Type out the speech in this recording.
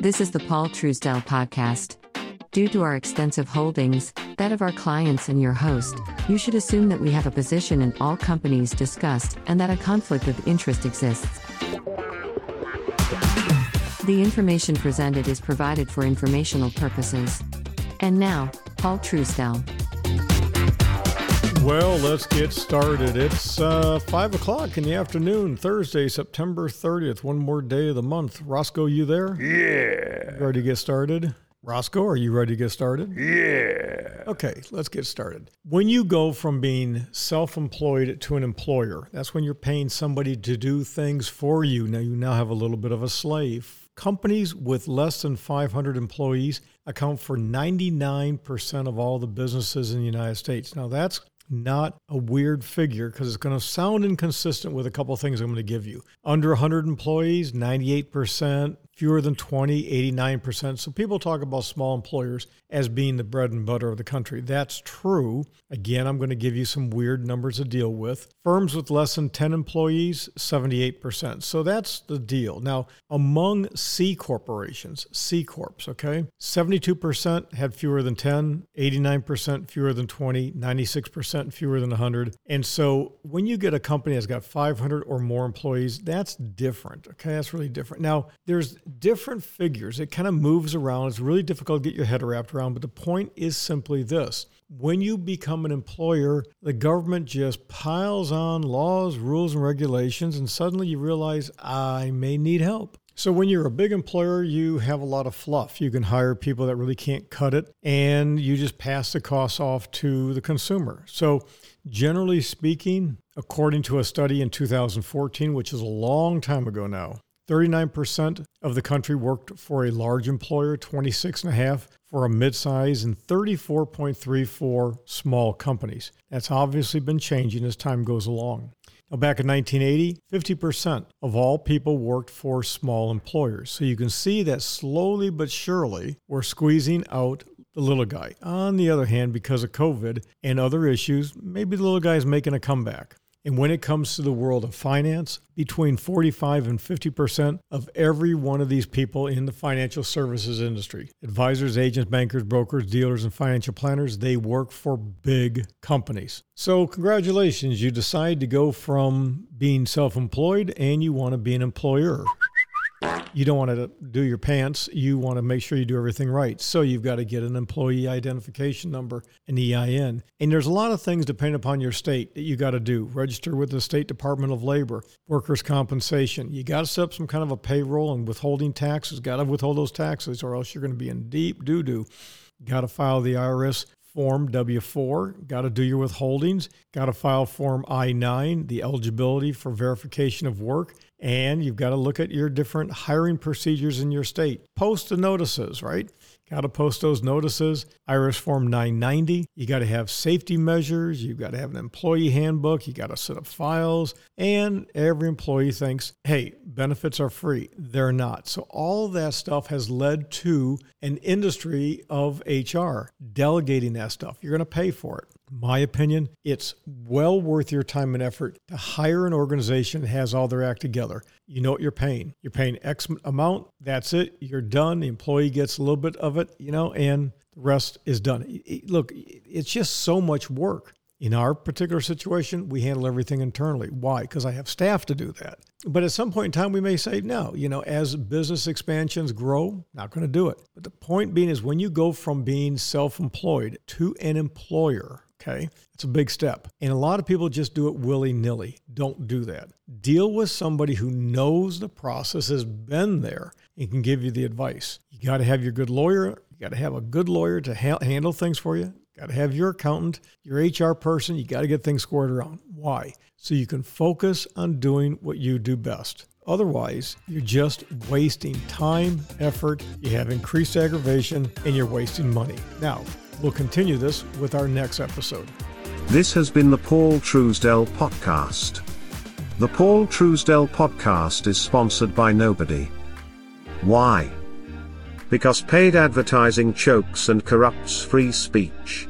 This is the Paul Truesdell podcast. Due to our extensive holdings, that of our clients and your host, you should assume that we have a position in all companies discussed and that a conflict of interest exists. The information presented is provided for informational purposes. And now, Paul Truesdell. Well, let's get started. It's uh, 5 o'clock in the afternoon, Thursday, September 30th. One more day of the month. Roscoe, you there? Yeah. You ready to get started? Roscoe, are you ready to get started? Yeah. Okay, let's get started. When you go from being self employed to an employer, that's when you're paying somebody to do things for you. Now, you now have a little bit of a slave. Companies with less than 500 employees account for 99% of all the businesses in the United States. Now, that's not a weird figure because it's going to sound inconsistent with a couple things I'm going to give you. Under 100 employees, 98%, fewer than 20, 89%. So people talk about small employers as being the bread and butter of the country. That's true. Again, I'm going to give you some weird numbers to deal with. Firms with less than 10 employees, 78%. So that's the deal. Now, among C corporations, C corps, okay, 72% had fewer than 10, 89% fewer than 20, 96% fewer than 100. And so when you get a company that's got 500 or more employees, that's different. Okay, that's really different. Now, there's different figures. It kind of moves around. It's really difficult to get your head wrapped around. But the point is simply this when you become an employer, the government just piles on laws, rules, and regulations, and suddenly you realize I may need help. So, when you're a big employer, you have a lot of fluff. You can hire people that really can't cut it, and you just pass the costs off to the consumer. So, generally speaking, according to a study in 2014, which is a long time ago now, 39% of the country worked for a large employer, 26.5 for a midsize, and 34.3 for small companies. That's obviously been changing as time goes along. Now, back in 1980, 50% of all people worked for small employers. So you can see that slowly but surely we're squeezing out the little guy. On the other hand, because of COVID and other issues, maybe the little guy is making a comeback. And when it comes to the world of finance, between 45 and 50% of every one of these people in the financial services industry advisors, agents, bankers, brokers, dealers, and financial planners they work for big companies. So, congratulations, you decide to go from being self employed and you want to be an employer you don't want to do your pants. You want to make sure you do everything right. So you've got to get an employee identification number, an EIN. And there's a lot of things depending upon your state that you got to do. Register with the State Department of Labor, workers' compensation. You got to set up some kind of a payroll and withholding taxes. Got to withhold those taxes or else you're going to be in deep doo doo. Got to file the IRS Form W 4, got to do your withholdings, got to file Form I 9, the eligibility for verification of work, and you've got to look at your different hiring procedures in your state. Post the notices, right? Got to post those notices. IRS Form 990. You got to have safety measures. You've got to have an employee handbook. You got to set up files. And every employee thinks, hey, benefits are free. They're not. So all that stuff has led to an industry of HR delegating that stuff. You're going to pay for it my opinion, it's well worth your time and effort to hire an organization that has all their act together. You know what you're paying. You're paying X amount, that's it. You're done. The employee gets a little bit of it, you know, and the rest is done. Look, it's just so much work. In our particular situation, we handle everything internally. Why? Because I have staff to do that. But at some point in time, we may say, no, you know, as business expansions grow, not going to do it. But the point being is when you go from being self employed to an employer, Okay. It's a big step. And a lot of people just do it willy nilly. Don't do that. Deal with somebody who knows the process, has been there, and can give you the advice. You got to have your good lawyer. You got to have a good lawyer to ha- handle things for you. Got to have your accountant, your HR person. You got to get things squared around. Why? So you can focus on doing what you do best. Otherwise, you're just wasting time, effort, you have increased aggravation, and you're wasting money. Now, We'll continue this with our next episode. This has been the Paul Truesdell Podcast. The Paul Truesdell Podcast is sponsored by nobody. Why? Because paid advertising chokes and corrupts free speech.